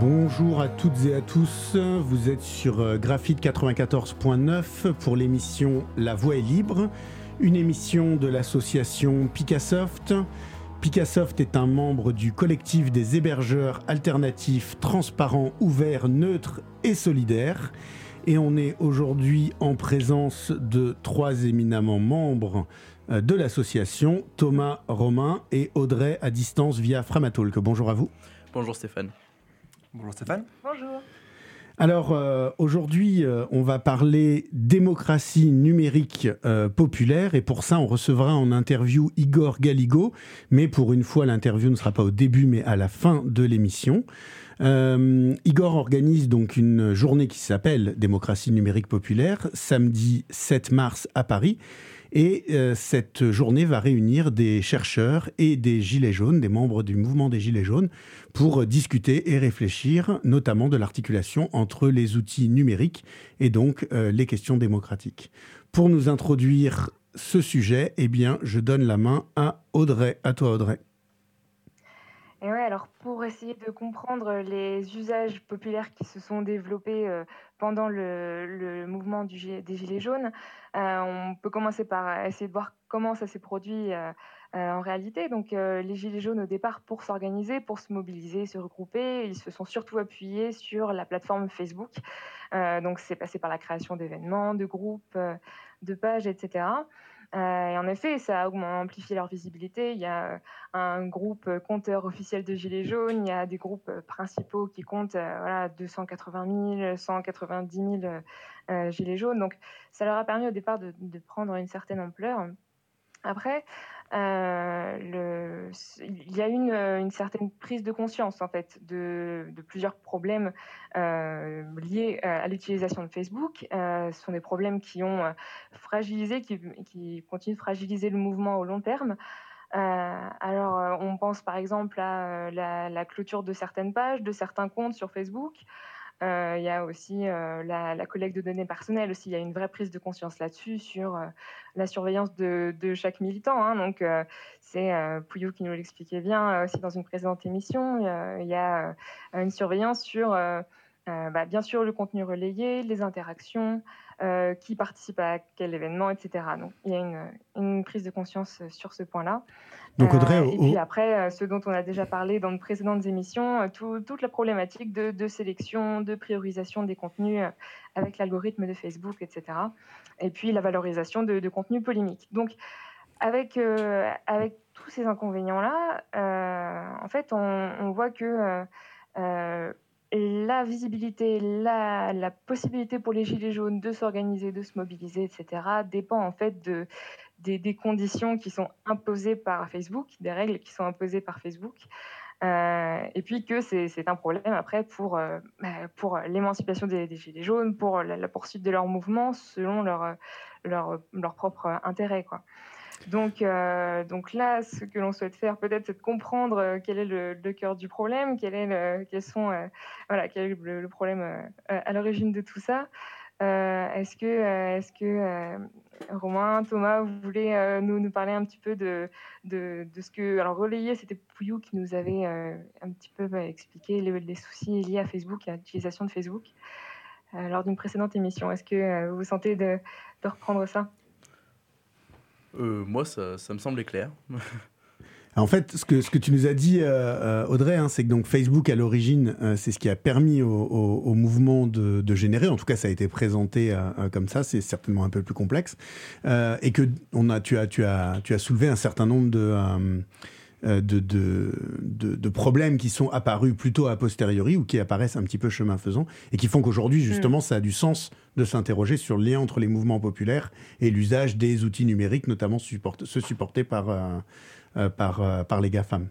Bonjour à toutes et à tous, vous êtes sur euh, Graphite 94.9 pour l'émission La Voix est libre, une émission de l'association Picassoft. Picassoft est un membre du collectif des hébergeurs alternatifs, transparents, ouverts, neutres et solidaires. Et on est aujourd'hui en présence de trois éminemment membres euh, de l'association, Thomas, Romain et Audrey à distance via Framatalk. Bonjour à vous. Bonjour Stéphane. Bonjour Stéphane. Bonjour. Alors euh, aujourd'hui, euh, on va parler démocratie numérique euh, populaire et pour ça, on recevra en interview Igor Galigo, mais pour une fois, l'interview ne sera pas au début, mais à la fin de l'émission. Igor organise donc une journée qui s'appelle Démocratie numérique populaire, samedi 7 mars à Paris. Et euh, cette journée va réunir des chercheurs et des Gilets jaunes, des membres du mouvement des Gilets jaunes, pour discuter et réfléchir notamment de l'articulation entre les outils numériques et donc euh, les questions démocratiques. Pour nous introduire ce sujet, eh bien, je donne la main à Audrey. À toi, Audrey. Et ouais, alors pour essayer de comprendre les usages populaires qui se sont développés euh, pendant le, mouvement des Gilets jaunes, euh, on peut commencer par essayer de voir comment ça s'est produit euh, en réalité. Donc les Gilets jaunes au départ, pour s'organiser, pour se mobiliser, se regrouper, ils se sont surtout appuyés sur la plateforme Facebook. donc c'est passé par la création d'événements, de groupes, de pages, etc. Euh, et en effet, ça a amplifié leur visibilité. Il y a euh, un groupe euh, compteur officiel de Gilets jaunes, il y a des groupes principaux qui comptent voilà, 280 000, 190 000 Gilets jaunes. Donc ça leur a permis au départ de, de prendre une certaine ampleur. Après, euh, il y a une, une, certaine prise de conscience en fait de, plusieurs problèmes euh, liés à l'utilisation de Facebook. Euh, ce sont des problèmes qui ont euh, fragilisé, qui, continuent de fragiliser le mouvement au long terme. Euh, alors, on pense par exemple à la, clôture de certaines pages, de certains comptes sur Facebook. Euh, il y a aussi euh, la, collecte de données personnelles. Il y a une vraie prise de conscience là-dessus sur euh, la surveillance de, chaque militant. Hein. Donc, c'est Pouillou qui nous l'expliquait bien aussi dans une précédente émission. Il y a une surveillance sur, bah, bien sûr, le contenu relayé, les interactions, qui participe à quel événement, etc. Donc, il y a une, une prise de conscience sur ce point-là. Donc Audrey, euh, et puis après, euh, ce dont on a déjà parlé dans de précédentes émissions, euh, toute la problématique de, sélection, de priorisation des contenus avec l'algorithme de Facebook, etc. Et puis la valorisation de, contenus polémiques. Donc avec, avec tous ces inconvénients-là, en fait, on, voit que la visibilité, la, possibilité pour les Gilets jaunes de s'organiser, de se mobiliser, etc., dépend en fait de, des, conditions qui sont imposées par Facebook, des règles qui sont imposées par Facebook. Euh, et puis que c'est un problème après pour, euh, bah, pour l'émancipation des, Gilets jaunes, pour la, poursuite de leur mouvement selon leur, leur, leur propre intérêt. Quoi. Donc, euh, donc là, ce que l'on souhaite faire peut-être, c'est de comprendre quel est le, cœur du problème, quel est le, quels sont, voilà, quel est le, problème à l'origine de tout ça. est-ce que, est-ce que Romain, Thomas, vous voulez euh, nous, parler un petit peu de, de, ce que. Alors, relayer, c'était Pouillou qui nous avait euh, un petit peu bah, expliqué les, soucis liés à Facebook, à l'utilisation de Facebook, euh, lors d'une précédente émission. Est-ce que vous vous sentez de, de reprendre ça? Moi, ça, me semblait clair. En fait, ce que, tu nous as dit, euh, euh, Audrey, hein, c'est que donc Facebook, à l'origine, euh, c'est ce qui a permis au, mouvement de, générer. En tout cas, ça a été présenté comme ça. C'est certainement un peu plus complexe. et que on a, tu, as, tu, as, tu as soulevé un certain nombre de. De, de, de, problèmes qui sont apparus plutôt a posteriori ou qui apparaissent un petit peu chemin faisant et qui font qu'aujourd'hui, justement, mm. ça a du sens de s'interroger sur le lien entre les mouvements populaires et l'usage des outils numériques, notamment support, se supporter par, euh, par, euh, par les GAFAM.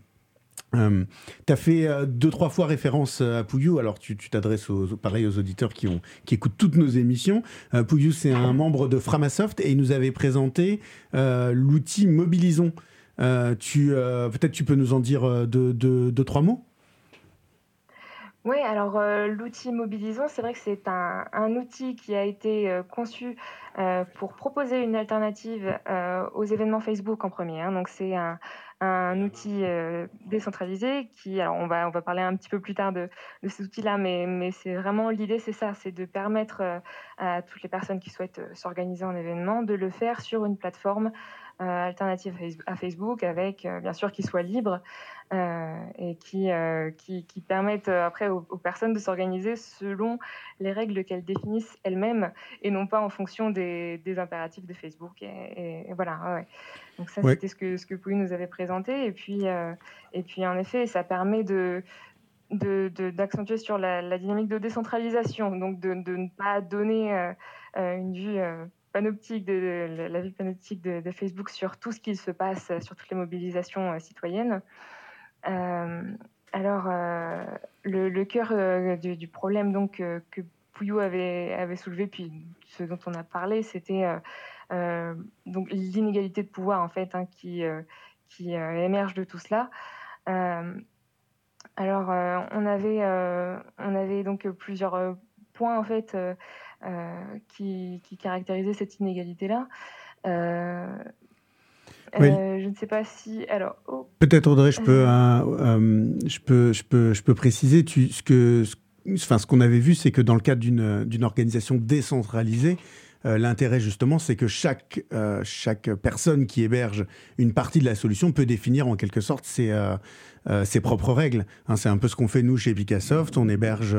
Euh, tu as fait deux, trois fois référence à Pouillou, alors tu t'adresses aux, pareil aux auditeurs qui, ont, qui écoutent toutes nos émissions. Pouillou, c'est un membre de Framasoft et il nous avait présenté l'outil Mobilisons. Tu Peut-être tu peux nous en dire deux, deux, deux trois mots? Oui, alors euh, l'outil Mobilisons, c'est vrai que c'est un, outil qui a été euh, conçu euh, pour proposer une alternative aux événements Facebook en premier. Hein. Donc c'est un, un, outil décentralisé qui, alors on va, on va parler un petit peu plus tard de, de cet outil-là, mais, mais c'est vraiment l'idée, c'est ça, c'est de permettre à toutes les personnes qui souhaitent s'organiser en événement de le faire sur une plateforme alternative à Facebook, avec bien sûr qui soit libre euh, et qui, euh, qui, qui, permettent euh, après aux, personnes de s'organiser selon les règles qu'elles définissent elles-mêmes et non pas en fonction des, des impératifs de Facebook. Et, et, voilà. Ouais. Donc ça, c'était ce que ce que Pouille nous avait présenté. Et puis et puis en effet, ça permet de d'accentuer de, sur la, la, dynamique de décentralisation, donc de, de ne pas donner euh, une vue panoptique de, la vue panoptique de, Facebook sur tout ce qui se passe, sur toutes les mobilisations citoyennes, euh, alors, euh, le, cœur euh, du, problème donc, que Pouillot avait, avait soulevé, puis ce dont on a parlé, c'était donc l'inégalité de pouvoir en fait hein, qui, qui émerge de tout cela. alors, on avait, on avait donc plusieurs points en fait qui, qui, caractérisaient cette inégalité-là. Euh, je ne sais pas si. Alors. Oh. Peut-être Audrey, je peux, euh, euh, je peux, je peux, je peux préciser. Tu, ce que, enfin, ce qu'on avait vu, c'est que dans le cadre d'une organisation décentralisée, euh, l'intérêt justement, c'est que chaque, euh, chaque personne qui héberge une partie de la solution peut définir en quelque sorte ses, euh, ses propres règles. Hein, c'est un peu ce qu'on fait nous chez Picassoft. On héberge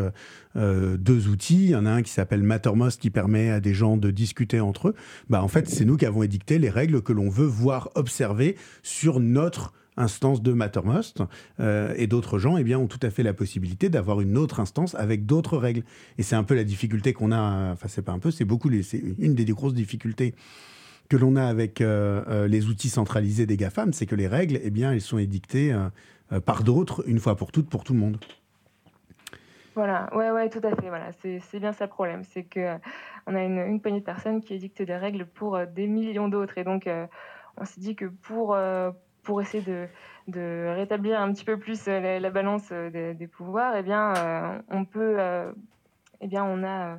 deux outils. Il y en a un qui s'appelle Mattermost qui permet à des gens de discuter entre eux. Bah, en fait, c'est nous qui avons édicté les règles que l'on veut voir observer sur notre instance de Mattermost, euh, et d'autres gens eh bien, ont tout à fait la possibilité d'avoir une autre instance avec d'autres règles. Et c'est un peu la difficulté qu'on a, enfin c'est pas un peu, c'est beaucoup, c'est une des grosses difficultés que l'on a avec euh, euh, les outils centralisés des GAFAM, c'est que les règles, eh bien, elles sont édictées par d'autres, une fois pour toutes, pour tout le monde. Voilà, ouais, ouais, tout à fait. Voilà, c'est bien ça le problème, c'est que on a une, une, poignée de personnes qui édictent des règles pour des millions d'autres, et donc on s'est dit que pour pour essayer de, rétablir un petit peu plus euh, la, balance euh, des, pouvoirs, eh bien, euh, on peut, eh bien, on a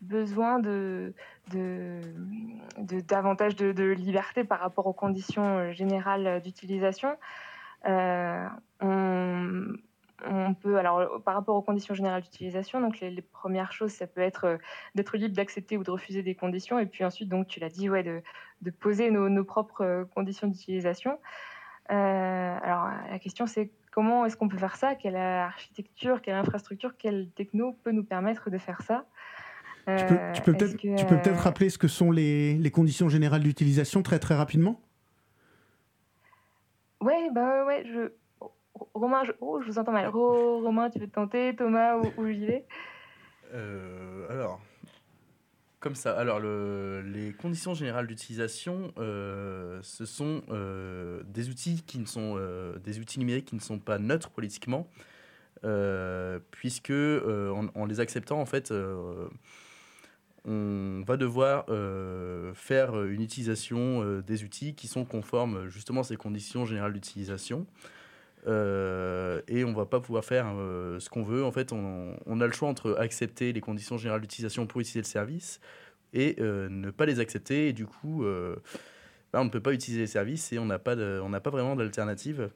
besoin de, davantage de, liberté par rapport aux conditions générales d'utilisation. Euh, on, peut, alors, par rapport aux conditions générales d'utilisation, donc les, premières choses, ça peut être d'être libre d'accepter ou de refuser des conditions, et puis ensuite, donc, tu l'as dit, ouais, de, poser nos propres conditions d'utilisation. Euh, alors, la question, c'est comment est-ce qu'on peut faire ça? Quelle architecture, quelle infrastructure, quelle techno peut nous permettre de faire ça? Tu peux, peut-être peut rappeler ce que sont les, les conditions générales d'utilisation très très rapidement? Oui, bah ouais, je... Romain, je, oh, je vous entends mal. Romain, tu veux te tenter? Thomas ou, ou j'y vais? Euh, Alors, comme ça. Alors, le, les conditions générales d'utilisation, euh, ce sont euh, des outils qui ne sont euh, numériques qui ne sont pas neutres politiquement, puisque en, en, les acceptant, en fait, on va devoir faire une utilisation des outils qui sont conformes justement à ces conditions générales d'utilisation. Euh, et on va pas pouvoir faire euh, ce qu'on veut. En fait, on, on, a le choix entre accepter les conditions générales d'utilisation pour utiliser le service et euh, ne pas les accepter. Et du coup, bah, on ne peut pas utiliser les services et on n'a pas, de, on n'a pas vraiment d'alternative.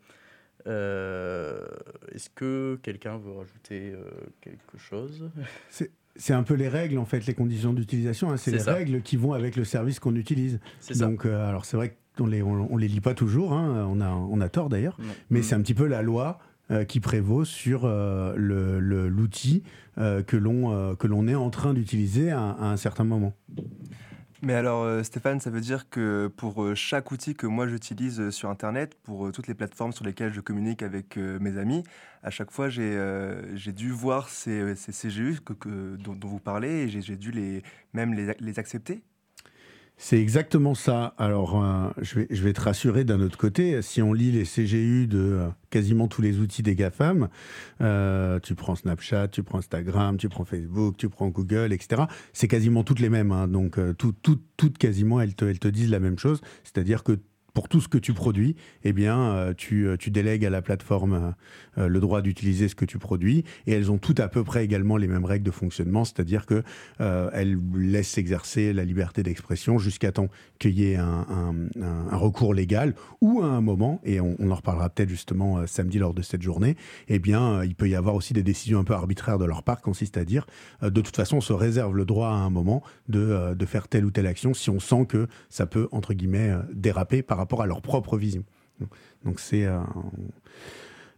Est-ce que quelqu'un veut rajouter quelque chose? C'est un peu les règles, en fait, les conditions d'utilisation. Hein. C'est les ça. règles qui vont avec le service qu'on utilise. Donc, euh, alors c'est vrai que on les, on, on, les lit pas toujours, hein, on, a, on a tort d'ailleurs, mais mmh. c'est un petit peu la loi euh, qui prévaut sur euh, l'outil euh, que l'on que l'on est en train d'utiliser à, à, un certain moment. Mais alors Stéphane, ça veut dire que pour chaque outil que moi j'utilise sur Internet, pour toutes les plateformes sur lesquelles je communique avec mes amis, à chaque fois j'ai dû voir ces, ces CGU que, que, dont, dont, vous parlez et j'ai dû les, même les, les accepter c'est exactement ça. Alors, euh, je, vais, te rassurer d'un autre côté. Si on lit les CGU de euh, quasiment tous les outils des GAFAM, euh, tu prends Snapchat, tu prends Instagram, tu prends Facebook, tu prends Google, etc. C'est quasiment toutes les mêmes. Hein. Donc, toutes, tout, tout quasiment, elles te disent la même chose. C'est-à-dire que pour tout ce que tu produis, eh bien, tu, tu délègues à la plateforme le droit d'utiliser ce que tu produis. Et elles ont toutes à peu près également les mêmes règles de fonctionnement, c'est-à-dire que elles laissent exercer la liberté d'expression jusqu'à temps qu'il y ait un, un, recours légal ou à un moment, et on, en reparlera peut-être justement samedi lors de cette journée, eh bien, il peut y avoir aussi des décisions un peu arbitraires de leur part, consiste à dire, de toute façon, on se réserve le droit à un moment de, de faire telle ou telle action si on sent que ça peut, entre guillemets, déraper par rapport à leur propre vision. Donc c'est... Euh,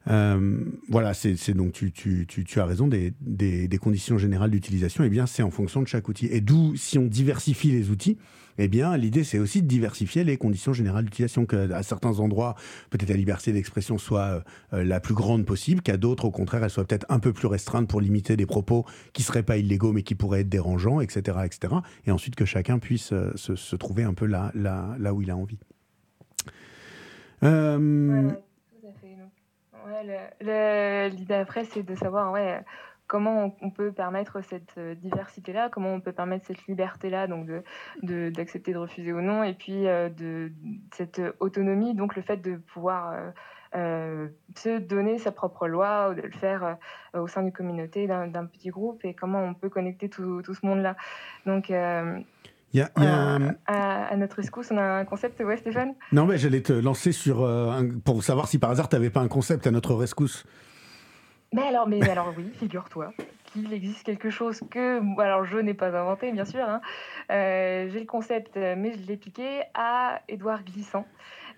euh, voilà, c'est donc tu, as raison des, conditions générales d'utilisation. Eh bien, c'est en fonction de chaque outil. Et d'où, si on diversifie les outils, eh bien, l'idée c'est aussi de diversifier les conditions générales d'utilisation. Qu'à certains endroits, peut-être la liberté d'expression soit euh, la plus grande possible, qu'à d'autres, au contraire, elle soit peut-être un peu plus restreinte pour limiter des propos qui seraient pas illégaux mais qui pourraient être dérangeants, etc., etc. Et ensuite que chacun puisse se, trouver un peu là où il a envie. Euh... L'idée après, c'est de savoir ouais, comment on, peut permettre cette euh, diversité-là, comment on peut permettre cette liberté-là, donc d'accepter de, de, refuser ou non, et puis euh, de, cette autonomie, donc le fait de pouvoir se donner sa propre loi, ou de le faire au sein d'une communauté, d'un petit groupe, et comment on peut connecter tout, tout ce monde-là. Donc y a, à, notre rescousse, on a un concept, ouais, Stéphane? Non, mais j'allais te lancer sur. Euh, pour savoir si par hasard, tu n'avais pas un concept à notre rescousse. Mais alors, mais alors oui, figure-toi qu'il existe quelque chose que. Alors, je n'ai pas inventé, bien sûr. Hein. Euh, j'ai le concept, mais je l'ai piqué à Édouard Glissant.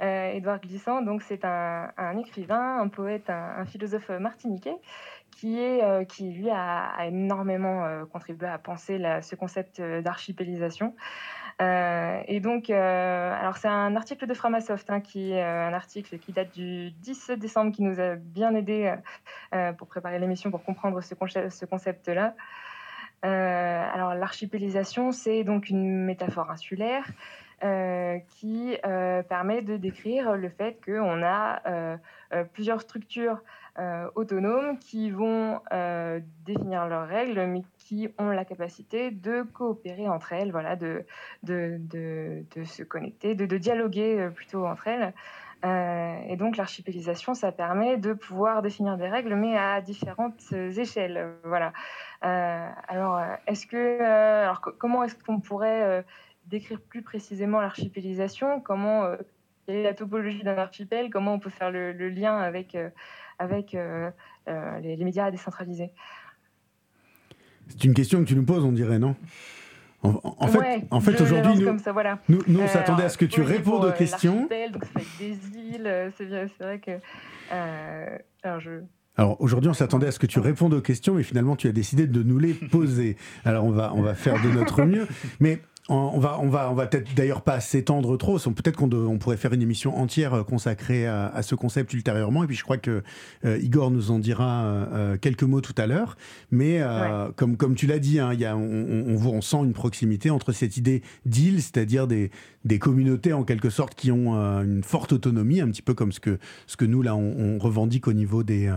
Euh, Édouard Glissant, donc, c'est un, écrivain, un poète, un philosophe martiniquais qui, est, euh, qui lui a, énormément euh, contribué à penser ce concept euh, d'archipélisation. et donc, alors c'est un article de Framasoft, hein, qui est un article qui date du 10 décembre, qui nous a bien aidé pour préparer l'émission, pour comprendre ce, ce concept-là. alors, l'archipélisation, c'est donc une métaphore insulaire qui permet de décrire le fait qu'on a plusieurs structures euh, autonomes qui vont euh, définir leurs règles, mais qui ont la capacité de coopérer entre elles, voilà, de, de, de, se connecter, de, dialoguer euh, plutôt entre elles. et donc l'archipélisation, ça permet de pouvoir définir des règles, mais à différentes échelles. Voilà. alors, comment est-ce qu'on pourrait décrire plus précisément l'archipélisation Comment quelle est la topologie d'un archipel Comment on peut faire le, le lien avec avec euh, euh, les, médias décentralisés C'est une question que tu nous poses, on dirait, non? En, fait, en fait aujourd'hui, nous, nous, nous, on euh, s'attendait à ce que tu répondes aux questions. Donc ça des îles, c'est vrai que. alors je, alors aujourd'hui, on s'attendait à ce que tu répondes aux questions, mais finalement, tu as décidé de nous les poser. Alors on va, on va faire de notre mieux. Mais on va, on va, on va peut-être d'ailleurs pas s'étendre trop. Peut-être qu'on on pourrait faire une émission entière euh, consacrée à, ce concept ultérieurement. Et puis je crois que euh, Igor nous en dira euh, quelques mots tout à l'heure. Mais comme, comme tu l'as dit, hein, y a, on, on, on, sent une proximité entre cette idée d'île, c'est-à-dire des, des communautés en quelque sorte qui ont une forte autonomie, un petit peu comme ce que, ce que nous là on, revendique au niveau des,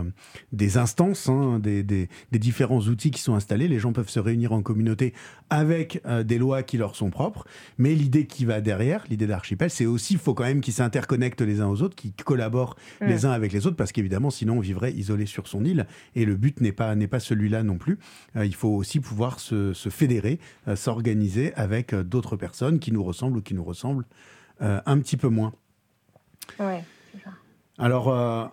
des instances, hein, des, des, des, différents outils qui sont installés. Les gens peuvent se réunir en communauté avec des lois qui leur sont propres. Mais l'idée qui va derrière, l'idée d'archipel, c'est aussi, il faut quand même qu'ils s'interconnectent les uns aux autres, qu'ils collaborent les uns avec les autres, parce qu'évidemment, sinon, on vivrait isolé sur son île. Et le but n'est pas, n'est pas celui-là non plus. Euh, il faut aussi pouvoir se, fédérer, euh, s'organiser avec euh, d'autres personnes qui nous ressemblent ou qui nous ressemblent un petit peu moins. Ouais, c'est ça. Alors,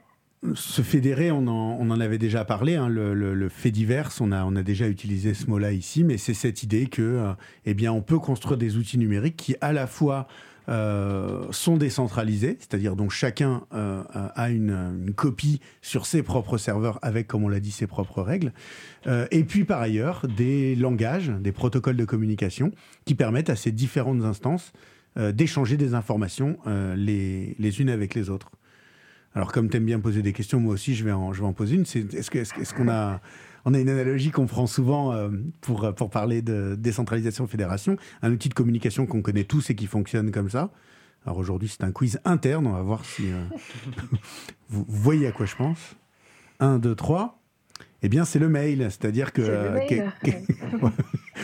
se fédérer, on en, avait déjà parlé, hein, le, fait divers, on a, déjà utilisé ce mot-là ici, mais c'est cette idée que, euh, eh bien, on peut construire des outils numériques qui, à la fois, euh, sont décentralisés, c'est-à-dire dont chacun euh, a une, copie sur ses propres serveurs avec, comme on l'a dit, ses propres règles. et puis par ailleurs, des langages, des protocoles de communication qui permettent à ces différentes instances d'échanger des informations les, les unes avec les autres. Alors, comme tu aimes bien poser des questions, moi aussi, je vais en, je vais en poser une. Est-ce qu'on est, a, on a une analogie qu'on prend souvent euh, pour, pour parler de décentralisation fédération, un outil de communication qu'on connaît tous et qui fonctionne comme ça? Alors aujourd'hui, c'est un quiz interne. On va voir si euh, vous, voyez à quoi je pense. Un, deux, trois. Eh bien, c'est le mail. C'est-à-dire que. Euh,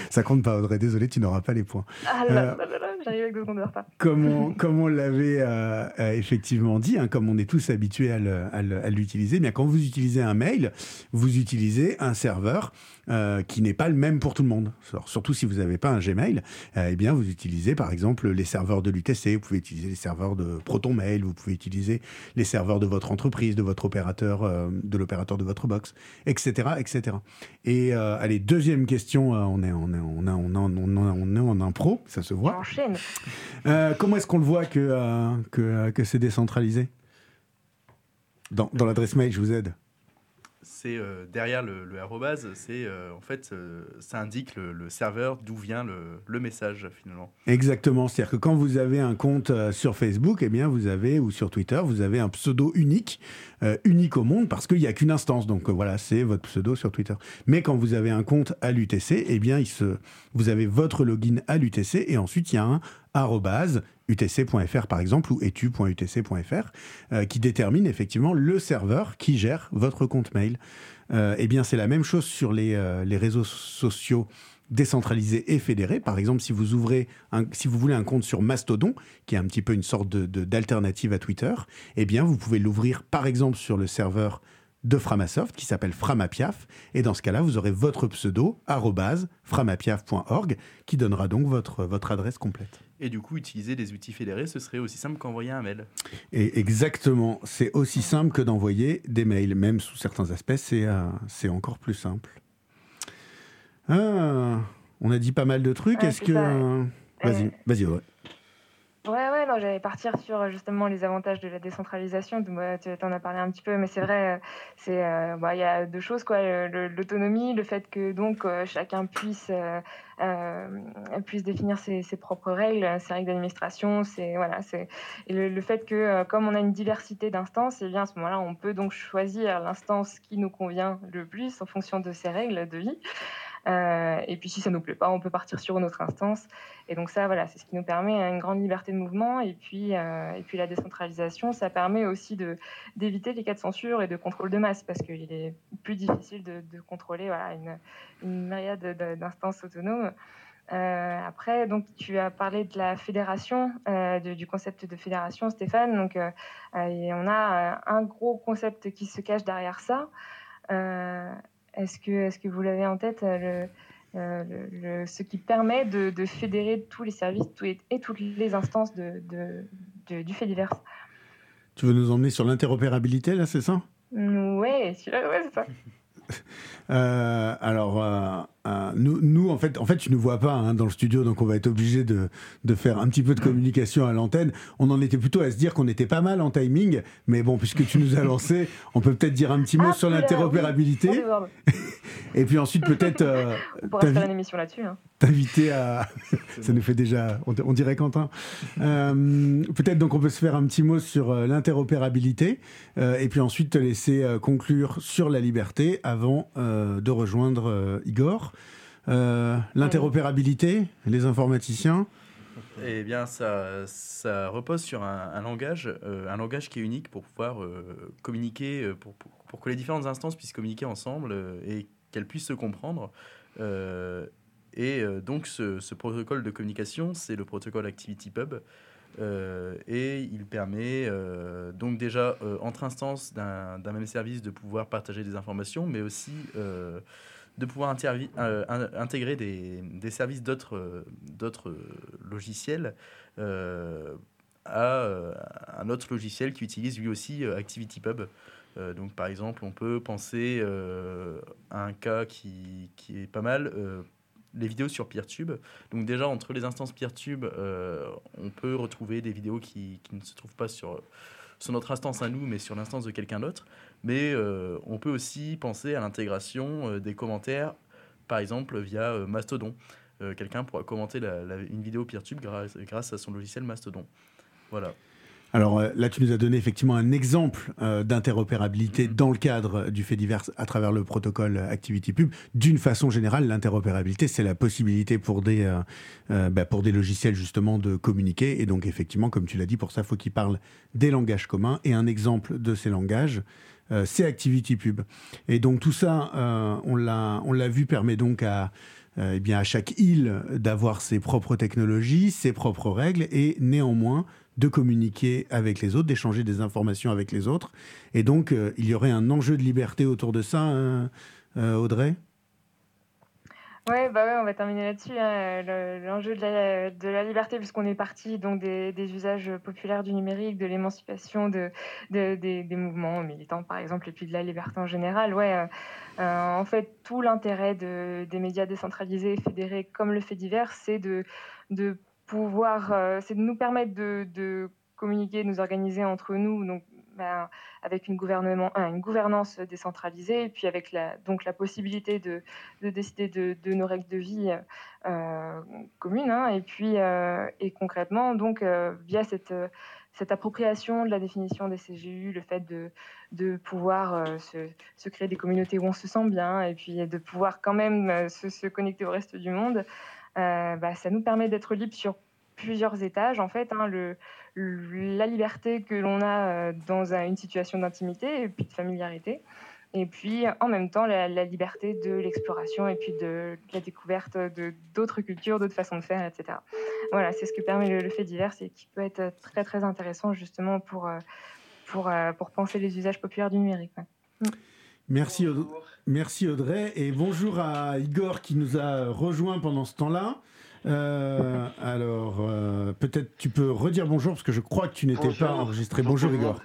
ça compte pas, Audrey. Désolé, tu n'auras pas les points. Ah là là là J'arrive avec deux secondes. Comme on, comme on l'avait euh, euh, effectivement dit, hein, comme on est tous habitués à l'utiliser, eh bien quand vous utilisez un mail, vous utilisez un serveur euh, qui n'est pas le même pour tout le monde. Alors, surtout si vous n'avez pas un Gmail, euh, eh bien vous utilisez par exemple les serveurs de l'UTC, vous pouvez utiliser les serveurs de ProtonMail, vous pouvez utiliser les serveurs de votre entreprise, de votre opérateur, euh, de l'opérateur de votre box, etc., etc. Et euh, allez, deuxième question, euh, on est, on est, on a, on a- on a- on est en impro, ça se On voit. enchaîne. Euh, comment est-ce qu'on le voit que, euh, que, euh, que c'est décentralisé? Dans, dans l'adresse mail, je vous aide. C'est euh, derrière le, le arrobase, c'est euh, en fait, euh, ça indique le, serveur d'où vient le, message finalement. Exactement. C'est-à-dire que quand vous avez un compte sur Facebook, eh bien, vous avez, ou sur Twitter, vous avez un pseudo unique, unique au monde, parce qu'il n'y a qu'une instance. Donc voilà, c'est votre pseudo sur Twitter. Mais quand vous avez un compte à l'UTC, eh bien, vous avez votre login à l'UTC et ensuite il y a un utc.fr par exemple ou etu.utc.fr euh, qui détermine effectivement le serveur qui gère votre compte mail. Euh, eh bien, c'est la même chose sur les, euh, les réseaux sociaux décentralisés et fédérés. Par exemple, si vous ouvrez, si vous voulez un compte sur Mastodon, qui est un petit peu une sorte de, de- d'alternative à Twitter, eh bien, vous pouvez l'ouvrir par exemple sur le serveur de Framasoft qui s'appelle Framapiaf. Et dans ce cas-là, vous aurez votre pseudo, framapiaf.org, qui donnera donc votre, votre adresse complète. Et du coup, utiliser des outils fédérés, ce serait aussi simple qu'envoyer un mail. Et exactement, c'est aussi simple que d'envoyer des mails. Même sous certains aspects, c'est euh, c'est encore plus simple. Ah, on a dit pas mal de trucs. Ouais, Est-ce que. euh, Vas-y, Euh, vas-y, Audrey. Ouais, ouais, non, j'allais partir sur euh, justement les avantages de la décentralisation. Ouais, tu en as parlé un petit peu, mais c'est vrai, euh, c'est, euh, bah, il y a deux choses, quoi. L'autonomie, le fait que donc chacun puisse, euh, puisse définir ses, ses propres règles, ses règles d'administration, c'est voilà, c'est le, le fait que comme on a une diversité d'instances, et bien à ce moment-là, on peut donc choisir l'instance qui nous convient le plus en fonction de ses règles de vie. Euh, et puis si ça nous plaît pas, on peut partir sur une autre instance. Et donc ça, voilà, c'est ce qui nous permet une grande liberté de mouvement. Et puis, euh, et puis la décentralisation, ça permet aussi d'éviter les cas de censure et de contrôle de masse, parce qu'il est plus difficile de, contrôler une, myriade de- d'instances autonomes. Euh, après, donc tu as parlé de la fédération, du concept de fédération, Stéphane. Donc, et on a un gros concept qui se cache derrière ça. Est-ce que, est-ce que vous l'avez en tête, euh, le, euh, le- le- ce qui permet de, de fédérer tous les services et toutes les instances de, de- de- du fait divers Tu veux nous emmener sur l'interopérabilité, là, c'est ça? Ouais, celui-là, ouais, c'est ça. Euh, alors, euh, euh, nous, nous, en fait, en fait, tu ne vois pas hein, dans le studio, donc on va être obligé de, de faire un petit peu de communication à l'antenne. On en était plutôt à se dire qu'on était pas mal en timing, mais bon, puisque tu nous as lancé, on peut peut-être dire un petit mot Ah, sur l'interopérabilité, oui. Et puis ensuite peut-être euh, On pourra se faire une émission là-dessus. hein. t'inviter à. Ça nous fait déjà, on, on dirait Quentin. Euh, peut-être donc on peut se faire un petit mot sur euh, l'interopérabilité, euh, et puis ensuite te laisser euh, conclure sur la liberté avant euh, de rejoindre euh, Igor. Euh, l'interopérabilité, les informaticiens. Eh bien, ça, ça repose sur un, un langage, euh, un langage qui est unique pour pouvoir euh, communiquer, pour, pour, pour que les différentes instances puissent communiquer ensemble euh, et qu'elles puissent se comprendre. Euh, et euh, donc, ce, protocole de communication, c'est le protocole ActivityPub. Euh, et il permet euh, donc déjà entre instances d'un même service de pouvoir partager des informations, mais aussi de pouvoir intégrer des, des services d'autres logiciels à un autre logiciel qui utilise lui aussi ActivityPub. Euh, donc par exemple, on peut penser euh, à un cas qui, qui est pas mal, euh, les vidéos sur PeerTube. Donc déjà, entre les instances PeerTube, on peut retrouver des vidéos qui, qui ne se trouvent pas sur, sur notre instance à nous, mais sur l'instance de quelqu'un d'autre. Mais on peut aussi penser à l'intégration des commentaires, par exemple via Mastodon. Quelqu'un pourra commenter une vidéo PeerTube grâce, grâce à son logiciel Mastodon. Voilà. Alors euh, là, tu nous as donné effectivement un exemple euh, d'interopérabilité dans le cadre du fait divers à travers le protocole ActivityPub. D'une façon générale, l'interopérabilité, c'est la possibilité pour des, euh, euh, bah, pour des logiciels justement de communiquer. Et donc effectivement, comme tu l'as dit, pour ça, il faut qu'ils parlent des langages communs. Et un exemple de ces langages, euh, c'est ActivityPub. Et donc tout ça, euh, on l'a on l'a vu, permet donc à eh bien, à chaque île d'avoir ses propres technologies, ses propres règles, et néanmoins de communiquer avec les autres, d'échanger des informations avec les autres. Et donc, il y aurait un enjeu de liberté autour de ça, hein, Audrey? Ouais, bah ouais, on va terminer là-dessus. Hein. L'enjeu de la, liberté, puisqu'on est parti donc des, usages populaires du numérique, de l'émancipation de, de des, mouvements militants, par exemple, et puis de la liberté en général. Ouais, euh, euh en fait, tout l'intérêt de, des médias décentralisés et fédérés, comme le fait divers, c'est de, de euh, c'est de nous permettre de, communiquer, de nous organiser entre nous, donc ben, avec une, gouvernance décentralisée, et puis avec la, donc la possibilité de, de décider de, nos règles de vie euh, communes, hein, et puis euh, et concrètement, donc euh, via cette, appropriation de la définition des CGU, le fait de, pouvoir se, créer des communautés où on se sent bien, et puis de pouvoir quand même se connecter au reste du monde, bah, ça nous permet d'être libre sur plusieurs étages. En fait, hein, le, la liberté que l'on a euh, dans une situation d'intimité et puis de familiarité. Et puis, en même temps, la, liberté de l'exploration et puis de, la découverte de d'autres cultures, d'autres façons de faire, etc. Voilà, c'est ce que permet le, fait divers et qui peut être très, très intéressant justement pour, euh, pour, euh, pour penser les usages populaires du numérique. Mm. Merci, Audrey. Merci Audrey et bonjour à Igor qui nous a rejoint pendant ce temps-là. Euh, alors, euh, peut-être tu peux redire bonjour parce que je crois que tu n'étais pas enregistré. Bonjour, Igor.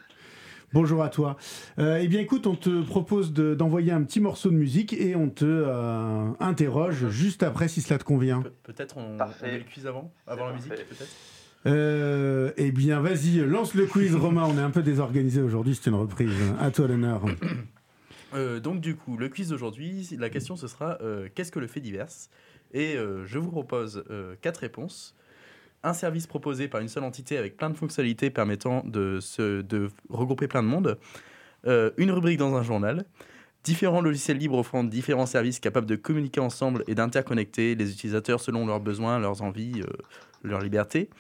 Bonjour à toi. Euh, eh bien, écoute, on te propose d'envoyer un petit morceau de musique et on te interroge juste après si cela te convient. peut-être on, met le quiz avant, avant la musique, peut-être? eh bien, vas-y, lance le quiz, Romain. On est un peu désorganisé aujourd'hui, c'est une reprise. À toi l'honneur. Donc, du coup, le quiz d'aujourd'hui, la question ce sera qu'est-ce que le fait divers? Et euh, je vous propose euh, quatre réponses. Un service proposé par une seule entité avec plein de fonctionnalités permettant de, regrouper plein de monde. Euh, une rubrique dans un journal. Différents logiciels libres offrant différents services capables de communiquer ensemble et d'interconnecter les utilisateurs selon leurs besoins, leurs envies, leur liberté.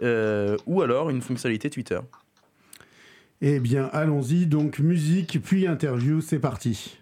ou alors une fonctionnalité Twitter. Eh bien, allons-y. Donc, musique, puis interview, c'est parti.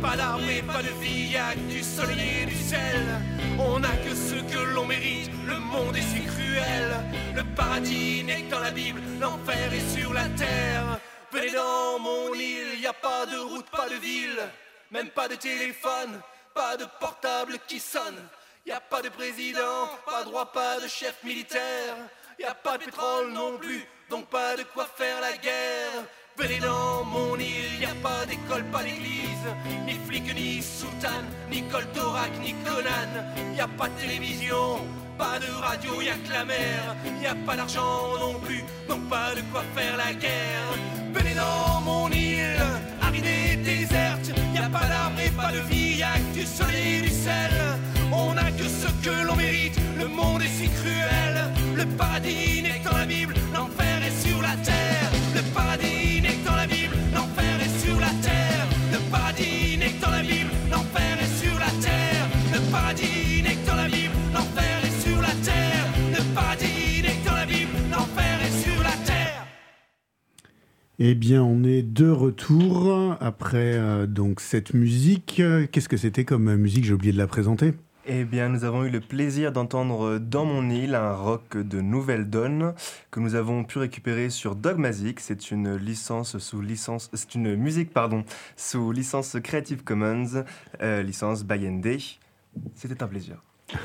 pas de vie, y a que du soleil et du ciel. On n'a que ce que l'on mérite, le monde est si cruel. Le paradis n'est que dans la Bible, l'enfer est sur la terre. Venez dans mon île, y a pas de route, pas de ville, même pas de téléphone, pas de portable qui sonne. Y a pas de président, pas de roi, pas de chef militaire. Y a pas de pétrole non plus, donc pas de quoi faire la guerre. Venez dans mon île, y a pas d'école, pas d'église, ni flic, ni sultan, ni Coltorac, ni Conan. Y a pas de télévision, pas de radio, y a que la mer. Y a pas d'argent non plus, donc pas de quoi faire la guerre. Venez dans mon île, aridée, déserte. Y a pas d'arbre et pas de vie, y a que du soleil et du sel. On a que ce que l'on mérite, le monde est si cruel. Le paradis n'est que dans la Bible, l'enfer est sur la terre. Le paradis Eh bien, on est de retour après euh, donc cette musique. Qu'est-ce que c'était comme musique? J'ai oublié de la présenter. Eh bien, nous avons eu le plaisir d'entendre Dans mon île un rock de Nouvelle Donne que nous avons pu récupérer sur Dogmatic. C'est une licence sous licence, c'est une musique pardon sous licence Creative Commons, euh, licence by ND. C'était un plaisir.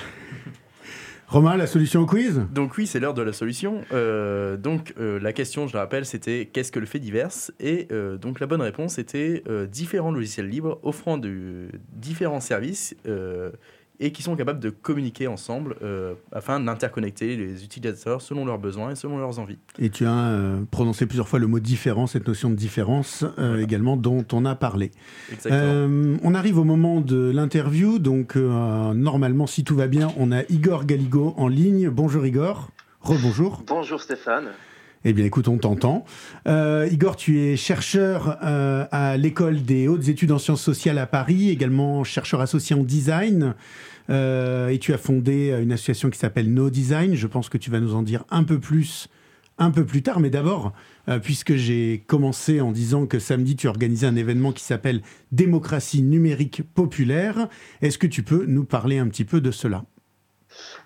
Romain, la solution au quiz? Donc oui, c'est l'heure de la solution. Euh, donc euh, la question, je le rappelle, c'était qu'est-ce que le fait divers? Et euh, donc la bonne réponse était euh, différents logiciels libres offrant de différents services euh, et qui sont capables de communiquer ensemble euh, afin d'interconnecter les utilisateurs selon leurs besoins et selon leurs envies. Et tu as euh, prononcé plusieurs fois le mot différence, cette notion de différence euh, Voilà. également dont on a parlé. Exactement. Euh, on arrive au moment de l'interview, donc euh, normalement, si tout va bien, on a Igor Galigo en ligne. Bonjour Igor. Rebonjour. Bonjour Stéphane. Eh bien, écoute, on t'entend. Euh, Igor, tu es chercheur euh, à l'école des hautes études en sciences sociales à Paris, également chercheur associé en design. Euh, et tu as fondé une association qui s'appelle No Design. Je pense que tu vas nous en dire un peu plus un peu plus tard. Mais d'abord, euh, puisque j'ai commencé en disant que samedi, tu organisais un événement qui s'appelle Démocratie numérique populaire, est-ce que tu peux nous parler un petit peu de cela?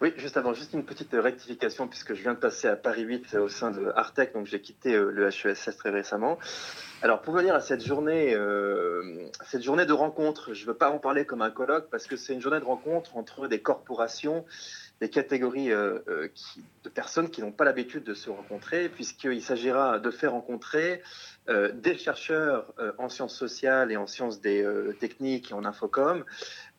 Oui, juste avant, juste une petite rectification puisque je viens de passer à Paris 8 au sein de Artec, donc j'ai quitté euh, le HESS très récemment. Alors pour venir à cette journée, euh, cette journée de rencontre, je ne veux pas en parler comme un colloque parce que c'est une journée de rencontre entre des corporations, des catégories euh, euh, de personnes qui n'ont pas l'habitude de se rencontrer, puisqu'il s'agira de faire rencontrer euh, des chercheurs euh, en sciences sociales et en sciences des euh, techniques et en infocom,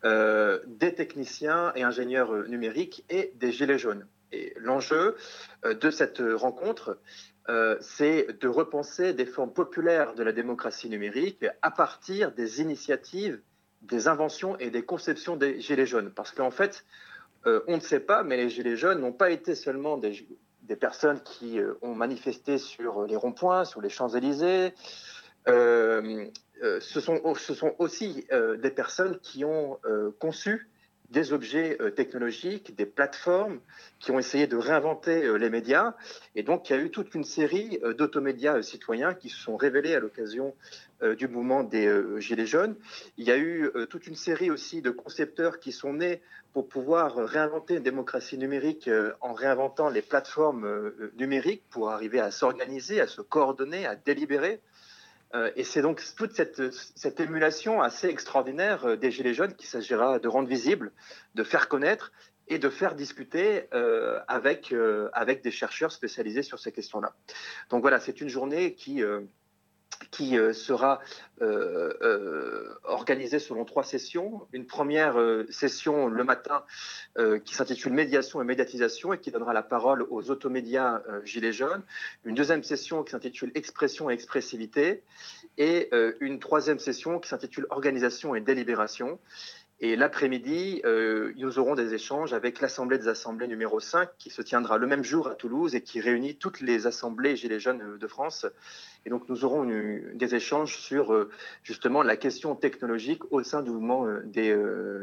euh, des techniciens et ingénieurs euh, numériques et des gilets jaunes. Et l'enjeu euh, de cette rencontre, c'est de repenser des formes populaires de la démocratie numérique à partir des initiatives, des inventions et des conceptions des gilets jaunes. Parce qu'en fait, on ne sait pas, mais les gilets jaunes n'ont pas été seulement des, personnes qui ont manifesté sur les ronds-points, sur les Champs-Élysées. Euh, euh, ce, sont, aussi euh, des personnes qui ont conçu des objets technologiques, des plateformes, qui ont essayé de réinventer les médias. Et donc, il y a eu toute une série d'automédias citoyens qui se sont révélés à l'occasion du mouvement des Gilets jaunes. Il y a eu toute une série aussi de concepteurs qui sont nés pour pouvoir réinventer une démocratie numérique en réinventant les plateformes numériques pour arriver à s'organiser, à se coordonner, à délibérer. Euh, et c'est donc toute cette, cette émulation assez extraordinaire euh, des Gilets jaunes qu'il s'agira de rendre visible, de faire connaître et de faire discuter euh, avec, avec des chercheurs spécialisés sur ces questions-là. Donc voilà, c'est une journée qui, qui euh, sera euh, euh, organisée selon trois sessions. Une première session le matin qui s'intitule Médiation et médiatisation et qui donnera la parole aux automédias Gilets jaunes. Une deuxième session qui s'intitule Expression et expressivité et une troisième session qui s'intitule Organisation et délibération. Et l'après-midi, euh, nous aurons des échanges avec l'Assemblée des Assemblées numéro 5 qui se tiendra le même jour à Toulouse et qui réunit toutes les assemblées Gilets jaunes euh, de France. Et donc nous aurons des échanges sur euh, justement la question technologique au sein du mouvement des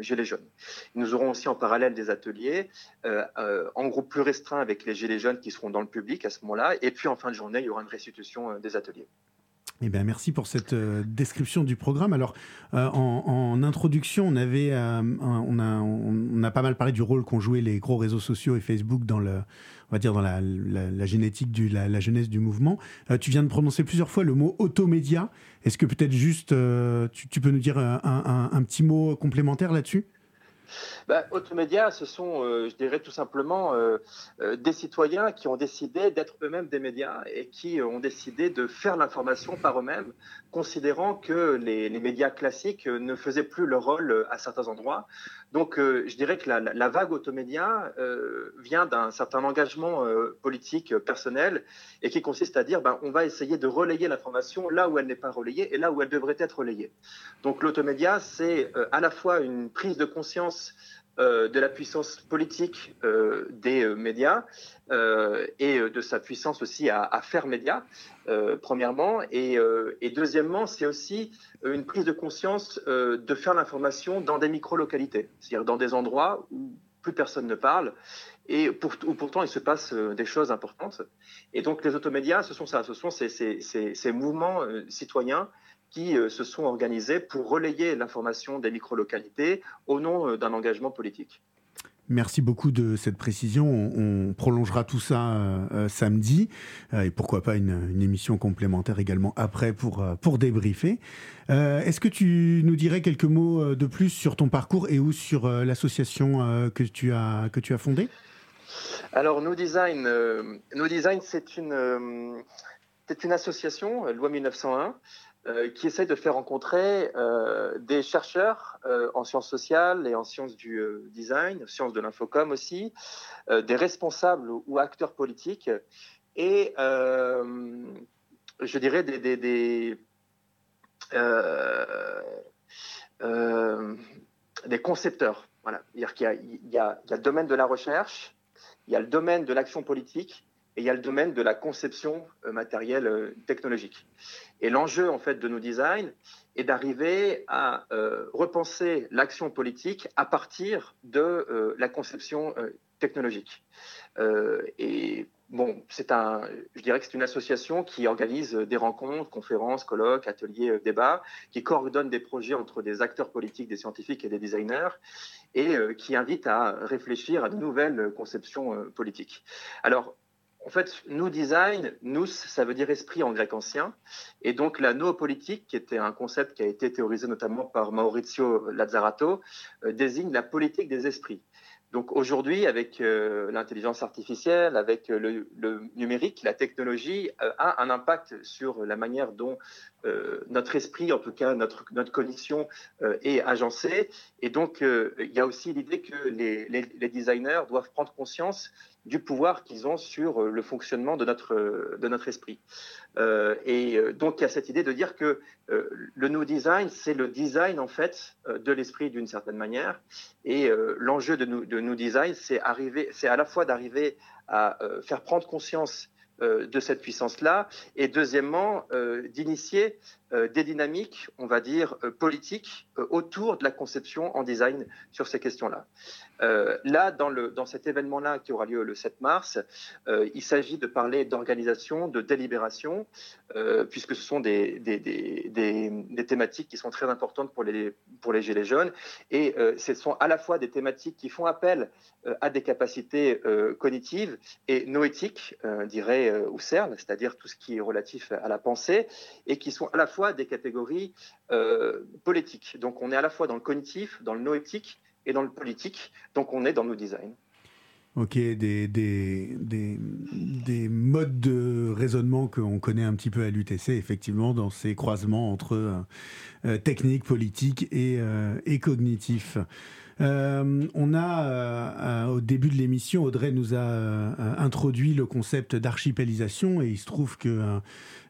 Gilets jaunes. Nous aurons aussi en parallèle des ateliers en groupe plus restreint avec les Gilets jaunes qui seront dans le public à ce moment-là. Et puis en fin de journée, il y aura une restitution des ateliers. Eh bien, merci pour cette euh, description du programme. Alors, euh, en, introduction, on avait, euh, on, a, pas mal parlé du rôle qu'ont joué les gros réseaux sociaux et Facebook dans le, on va dire dans la, génétique du, la, la, jeunesse du mouvement. tu viens de prononcer plusieurs fois le mot automédia. Est-ce que peut-être juste, tu, peux nous dire un petit mot complémentaire là-dessus? Bah, Automédia, ce sont, euh, je dirais tout simplement, euh, euh, des citoyens qui ont décidé d'être eux-mêmes des médias et qui ont décidé de faire l'information par eux-mêmes, considérant que les, médias classiques ne faisaient plus leur rôle à certains endroits. Donc, je dirais que la, vague automédia vient d'un certain engagement politique personnel et qui consiste à dire, ben, on va essayer de relayer l'information là où elle n'est pas relayée et là où elle devrait être relayée. Donc, l'automédia, c'est à la fois une prise de conscience euh, de la puissance politique euh, des euh, médias et de sa puissance aussi à, faire média, premièrement. Et, deuxièmement, c'est aussi une prise de conscience de faire l'information dans des micro-localités, c'est-à-dire dans des endroits où plus personne ne parle et où pourtant il se passe des choses importantes. Et donc les automédias, ce sont ça, ce sont ces mouvements citoyens qui euh, se sont organisés pour relayer l'information des micro-localités au nom euh, d'un engagement politique. Merci beaucoup de cette précision. On, prolongera tout ça euh, samedi et pourquoi pas une, émission complémentaire également après pour, pour débriefer. Est-ce que tu nous dirais quelques mots de plus sur ton parcours et ou sur l'association que, tu as, que tu as fondée? Alors, No Design, no Design c'est une, c'est une association, loi 1901, euh, qui essaye de faire rencontrer euh, des chercheurs euh, en sciences sociales et en sciences du design, sciences de l'infocom aussi, des responsables ou, acteurs politiques et je dirais des, des, des, concepteurs. Voilà. Qu'il y, y, y a le domaine de la recherche, il y a le domaine de l'action politique et il y a le domaine de la conception euh, matérielle euh, technologique. Et l'enjeu en fait de nos designs est d'arriver à euh, repenser l'action politique à partir de la conception technologique. et bon, c'est un, je dirais que c'est une association qui organise des rencontres, conférences, colloques, ateliers, débats, qui coordonne des projets entre des acteurs politiques, des scientifiques et des designers, et qui invite à réfléchir à de nouvelles conceptions politiques. Alors, en fait, nous design, nous, ça veut dire esprit en grec ancien. Et donc, la noopolitique, qui était un concept qui a été théorisé notamment par Maurizio Lazzarato, euh, désigne la politique des esprits. Donc aujourd'hui, avec euh, l'intelligence artificielle, avec le, numérique, la technologie euh, a un impact sur la manière dont notre esprit, en tout cas notre, notre cognition, est agencée. Et donc, il y a aussi l'idée que les, designers doivent prendre conscience du pouvoir qu'ils ont sur euh, le fonctionnement de notre, euh, esprit. Euh, et donc, il y a cette idée de dire que le New Design, c'est le design, en fait, de l'esprit d'une certaine manière. Et l'enjeu de, de New Design, c'est à la fois d'arriver à faire prendre conscience de cette puissance-là, et deuxièmement, d'initier des dynamiques, on va dire, euh, politiques euh, autour de la conception en design sur ces questions-là. là, dans, le, dans cet événement-là qui aura lieu le 7 mars, il s'agit de parler d'organisation, de délibération, puisque ce sont des, des, des, des, thématiques qui sont très importantes pour les, pour les Gilets jaunes. Et ce sont à la fois des thématiques qui font appel à des capacités cognitives et noétiques, dirait Husserl, c'est-à-dire tout ce qui est relatif à la pensée, et qui sont à la fois des catégories euh, politiques. Donc on est à la fois dans le cognitif, dans le noétique et dans le politique. Donc on est dans nos designs. Ok, des, des, des, modes de raisonnement qu'on connaît un petit peu à l'UTC, effectivement, dans ces croisements entre euh, euh, technique, politique et, et cognitif. On a, au début de l'émission, Audrey nous a introduit le concept d'archipélisation et il se trouve que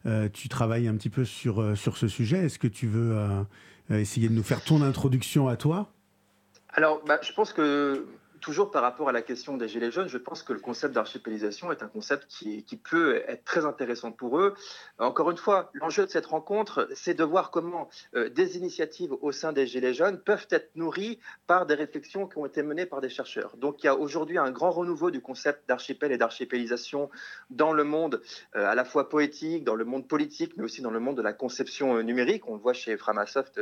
euh, tu travailles un petit peu sur, euh, sur ce sujet. Est-ce que tu veux euh, essayer de nous faire ton introduction à toi? Alors, bah, je pense que toujours par rapport à la question des Gilets jaunes, je pense que le concept d'archipélisation est un concept qui, peut être très intéressant pour eux. Encore une fois, l'enjeu de cette rencontre, c'est de voir comment euh, des initiatives au sein des Gilets jaunes peuvent être nourries par des réflexions qui ont été menées par des chercheurs. Donc il y a aujourd'hui un grand renouveau du concept d'archipel et d'archipélisation dans le monde euh, à la fois poétique, dans le monde politique, mais aussi dans le monde de la conception euh, numérique. On le voit chez Framasoft,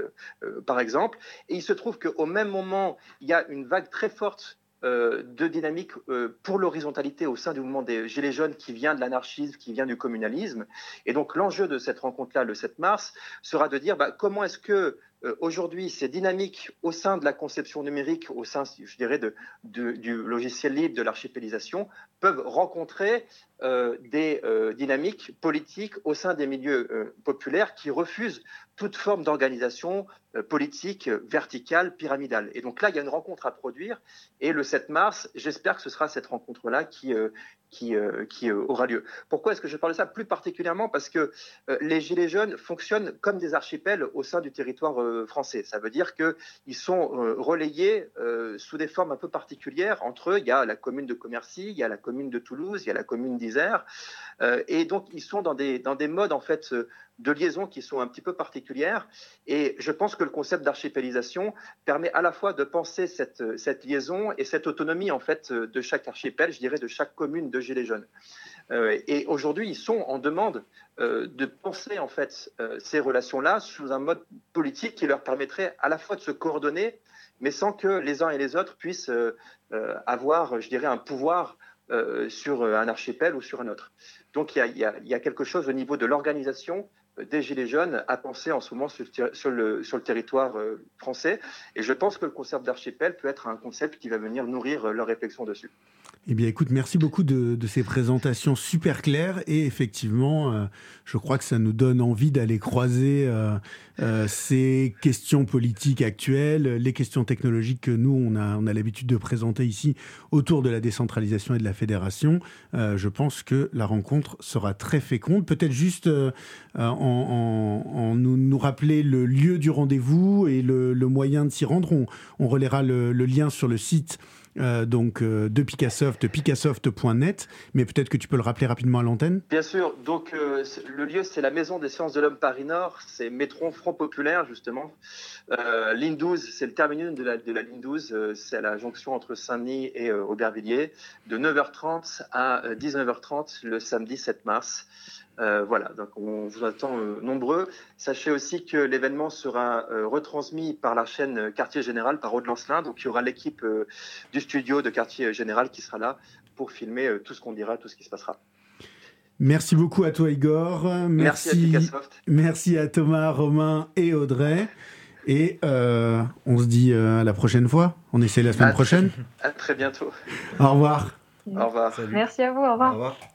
par exemple. Et il se trouve qu'au même moment, il y a une vague très forte euh, de dynamique euh, pour l'horizontalité au sein du mouvement des Gilets jaunes qui vient de l'anarchisme, qui vient du communalisme. Et donc l'enjeu de cette rencontre-là, le 7 mars, sera de dire bah, comment est-ce que aujourd'hui ces dynamiques au sein de la conception numérique, au sein, je dirais, du logiciel libre, de l'archipélisation, peuvent rencontrer des dynamiques politiques au sein des milieux populaires qui refusent toute forme d'organisation politique verticale, pyramidale. Et donc là, il y a une rencontre à produire. Et le 7 mars, j'espère que ce sera cette rencontre-là qui, qui, euh, euh, aura lieu. Pourquoi est-ce que je parle de ça Plus particulièrement? Parce que euh, les Gilets jaunes fonctionnent comme des archipels au sein du territoire français. Ça veut dire qu'ils sont relayés sous des formes un peu particulières. Entre eux, il y a la commune de Commercy, il y a la commune de Toulouse, il y a la commune d'Isère. et donc, ils sont dans des, dans des modes, en fait, de liaison qui sont un petit peu particulières. Et je pense que le concept d'archipélisation permet à la fois de penser cette, cette liaison et cette autonomie, en fait, de chaque archipel, je dirais, de chaque commune de Gilets jaunes. Euh, et aujourd'hui, ils sont en demande euh, de penser en fait euh, ces relations-là sous un mode politique qui leur permettrait à la fois de se coordonner, mais sans que les uns et les autres puissent avoir, je dirais, un pouvoir sur un archipel ou sur un autre. Donc il y a, y a quelque chose au niveau de l'organisation des Gilets jaunes à penser en ce moment sur, le, le, territoire français. Et je pense que le concept d'archipel peut être un concept qui va venir nourrir leur réflexion dessus. Eh bien, écoute, merci beaucoup de, ces présentations super claires et effectivement, euh, je crois que ça nous donne envie d'aller croiser euh, euh, ces questions politiques actuelles, les questions technologiques que nous on a on a l'habitude de présenter ici autour de la décentralisation et de la fédération. je pense que la rencontre sera très féconde. Peut-être juste en, nous, nous, rappeler le lieu du rendez-vous et le, moyen de s'y rendre. On, on relaiera le, le lien sur le site euh, donc euh, de Picassoft, picassoft.net, mais peut-être que tu peux le rappeler rapidement à l'antenne. Bien sûr, donc euh, le lieu c'est la Maison des sciences de l'homme Paris Nord, c'est Métron Front Populaire justement. ligne 12, c'est le terminus de la, de la ligne 12, c'est à la jonction entre Saint-Denis et Aubervilliers, de 9h30 à 19h30 le samedi 7 mars. Euh, voilà, donc on vous attend euh, nombreux. Sachez aussi que l'événement sera euh, retransmis par la chaîne Quartier Général, par Aude Lancelin. Donc il y aura l'équipe du studio de Quartier Général qui sera là pour filmer tout ce qu'on dira, tout ce qui se passera. Merci beaucoup à toi Igor. Merci, à merci à Thomas, Romain et Audrey. Et on se dit à la prochaine fois. On essaie la semaine prochaine. À très bientôt. Au revoir. Au revoir. Merci à vous. Au revoir. Au revoir.